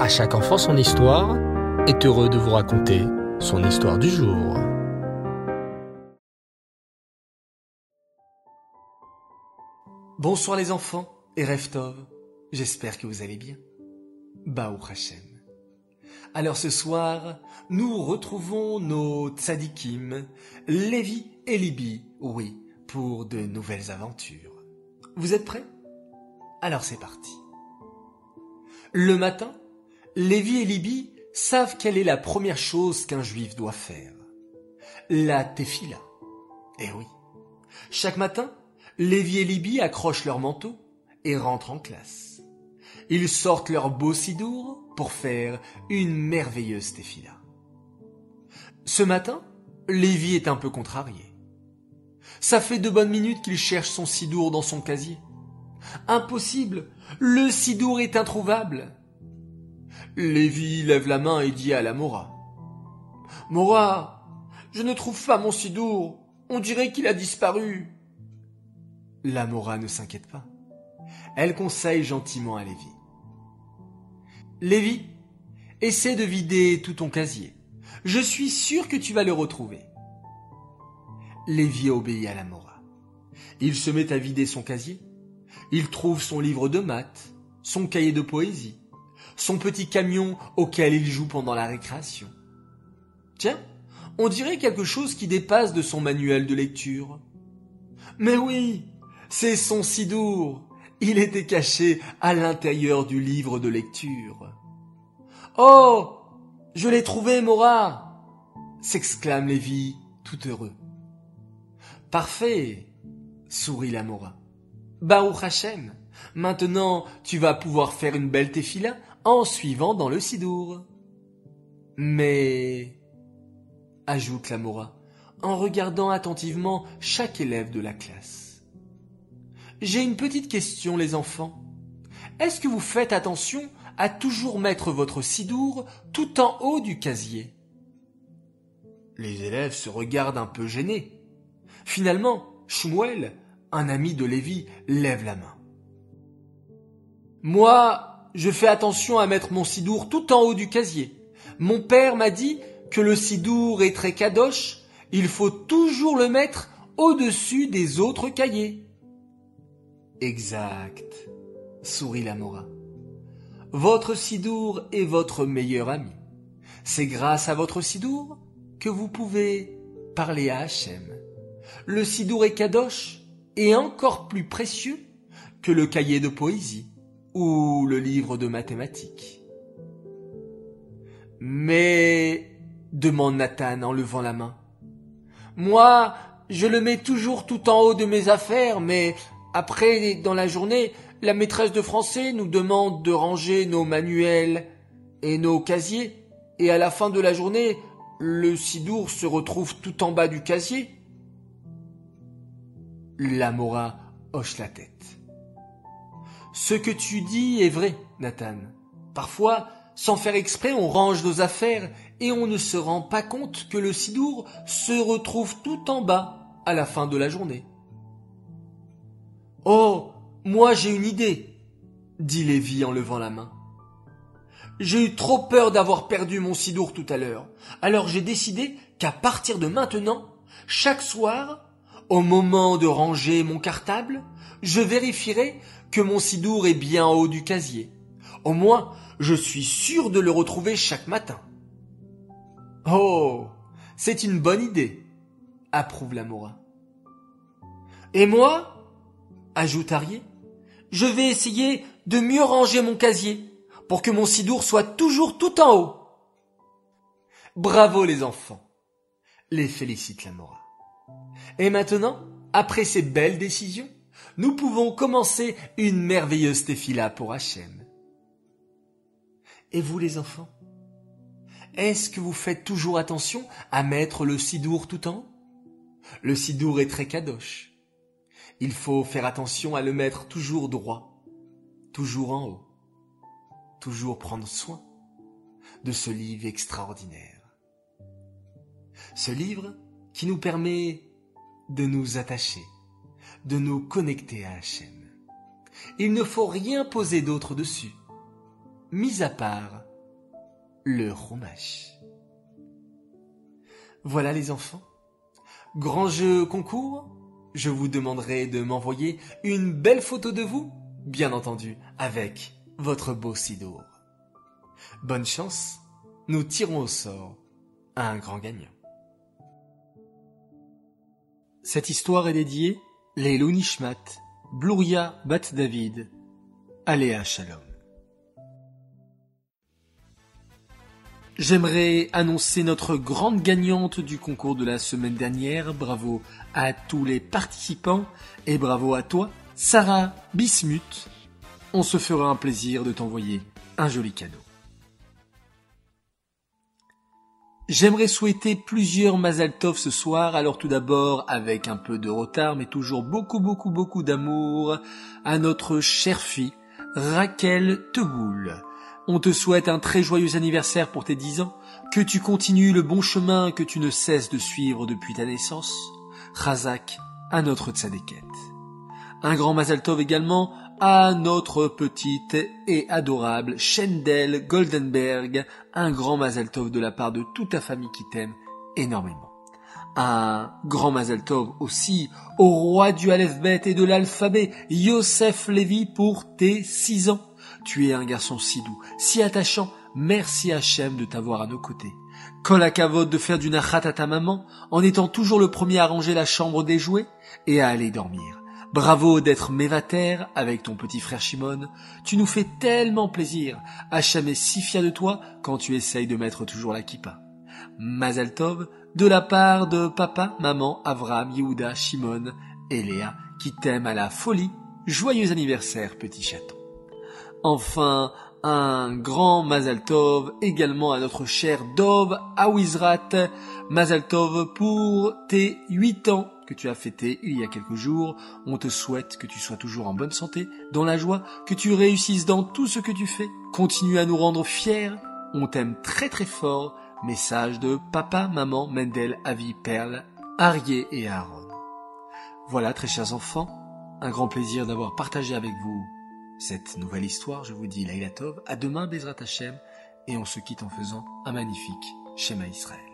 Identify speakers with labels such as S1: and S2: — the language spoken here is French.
S1: À chaque enfant son histoire est heureux de vous raconter son histoire du jour.
S2: Bonsoir les enfants et Reftov, j'espère que vous allez bien. Baou Hashem. Alors ce soir, nous retrouvons nos tzadikim, Lévi et Libi, oui, pour de nouvelles aventures. Vous êtes prêts? Alors c'est parti. Le matin, Lévi et Libye savent quelle est la première chose qu'un juif doit faire. La tefila. Eh oui. Chaque matin, Lévi et Libye accrochent leur manteau et rentrent en classe. Ils sortent leur beau sidour pour faire une merveilleuse tefila. Ce matin, Lévi est un peu contrarié. Ça fait de bonnes minutes qu'il cherche son sidour dans son casier. Impossible, le sidour est introuvable. Lévi lève la main et dit à la Mora. Mora, je ne trouve pas mon sidour. On dirait qu'il a disparu. La Mora ne s'inquiète pas. Elle conseille gentiment à Lévi. Lévi, essaie de vider tout ton casier. Je suis sûr que tu vas le retrouver. Lévi obéit à la Mora. Il se met à vider son casier. Il trouve son livre de maths, son cahier de poésie, son petit camion auquel il joue pendant la récréation. Tiens, on dirait quelque chose qui dépasse de son manuel de lecture. Mais oui, c'est son sidour. Il était caché à l'intérieur du livre de lecture. Oh, je l'ai trouvé, Mora s'exclame Lévi, tout heureux. Parfait, sourit la Mora. Baruch Hashem, maintenant tu vas pouvoir faire une belle tefila en suivant dans le sidour. Mais, ajoute la Mora, en regardant attentivement chaque élève de la classe. J'ai une petite question, les enfants. Est-ce que vous faites attention à toujours mettre votre sidour tout en haut du casier? Les élèves se regardent un peu gênés. Finalement, Shmuel, un ami de Lévi, lève la main. Moi, je fais attention à mettre mon sidour tout en haut du casier. Mon père m'a dit que le sidour est très kadosh, il faut toujours le mettre au-dessus des autres cahiers. Exact, sourit la Mora. Votre sidour est votre meilleur ami. C'est grâce à votre sidour que vous pouvez parler à Hachem. Le sidour est kadosh et encore plus précieux que le cahier de poésie ou le livre de mathématiques. Mais, demande Nathan en levant la main, moi, je le mets toujours tout en haut de mes affaires, mais après, dans la journée, la maîtresse de français nous demande de ranger nos manuels et nos casiers, et à la fin de la journée, le sidour se retrouve tout en bas du casier. Lamora hoche la tête. Ce que tu dis est vrai, Nathan. Parfois, sans faire exprès, on range nos affaires et on ne se rend pas compte que le sidour se retrouve tout en bas à la fin de la journée. Oh, moi j'ai une idée, dit Lévi en levant la main. J'ai eu trop peur d'avoir perdu mon sidour tout à l'heure, alors j'ai décidé qu'à partir de maintenant, chaque soir, au moment de ranger mon cartable, je vérifierai que mon sidour est bien en haut du casier. Au moins, je suis sûr de le retrouver chaque matin. Oh, c'est une bonne idée, approuve la Mora. Et moi, ajoute Arié, je vais essayer de mieux ranger mon casier pour que mon sidour soit toujours tout en haut. Bravo les enfants, les félicite la Mora. Et maintenant, après ces belles décisions, nous pouvons commencer une merveilleuse tefila pour Hachem. Et vous les enfants Est-ce que vous faites toujours attention à mettre le sidour tout en haut? Le sidour est très kadosh. Il faut faire attention à le mettre toujours droit, toujours en haut, toujours prendre soin de ce livre extraordinaire. Ce livre qui nous permet de nous attacher de nous connecter à Hachem. Il ne faut rien poser d'autre dessus, mis à part le Chumash. Voilà les enfants. Grand jeu concours. Je vous demanderai de m'envoyer une belle photo de vous, bien entendu, avec votre beau sidour. Bonne chance. Nous tirons au sort un grand gagnant. Cette histoire est dédiée les Nishmat, Bluria Bat David, Aléa Shalom. J'aimerais annoncer notre grande gagnante du concours de la semaine dernière. Bravo à tous les participants et bravo à toi, Sarah Bismuth. On se fera un plaisir de t'envoyer un joli cadeau. J'aimerais souhaiter plusieurs Mazal ce soir, alors tout d'abord, avec un peu de retard, mais toujours beaucoup, beaucoup, beaucoup d'amour, à notre chère fille, Raquel Tegoul. On te souhaite un très joyeux anniversaire pour tes dix ans, que tu continues le bon chemin que tu ne cesses de suivre depuis ta naissance. Razak à notre tzadéket. Un grand Mazal également à notre petite et adorable Shendel Goldenberg, un grand Mazal de la part de toute ta famille qui t'aime énormément. Un grand Mazal aussi au roi du Aleph-Bet et de l'alphabet, Yosef Lévi pour tes six ans. Tu es un garçon si doux, si attachant. Merci Hachem de t'avoir à nos côtés. Kol de faire du nachat à ta maman en étant toujours le premier à ranger la chambre des jouets et à aller dormir. Bravo d'être mévater avec ton petit frère Shimon. Tu nous fais tellement plaisir. Hachem est si fier de toi quand tu essayes de mettre toujours la kippa. Mazal Tov, de la part de papa, maman, Avram, Yehuda, Shimon et Léa, qui t'aiment à la folie. Joyeux anniversaire, petit chaton. Enfin, un grand Mazal Tov également à notre cher Dov Awizrat. Mazal Tov pour tes 8 ans tu as fêté il y a quelques jours. On te souhaite que tu sois toujours en bonne santé, dans la joie, que tu réussisses dans tout ce que tu fais. Continue à nous rendre fiers. On t'aime très très fort. Message de papa, maman, Mendel, Avi, Perle, Arié et Aaron. Voilà, très chers enfants, un grand plaisir d'avoir partagé avec vous cette nouvelle histoire, je vous dis Laïla Tov, à demain Bezrat Hashem, et on se quitte en faisant un magnifique schéma Israël.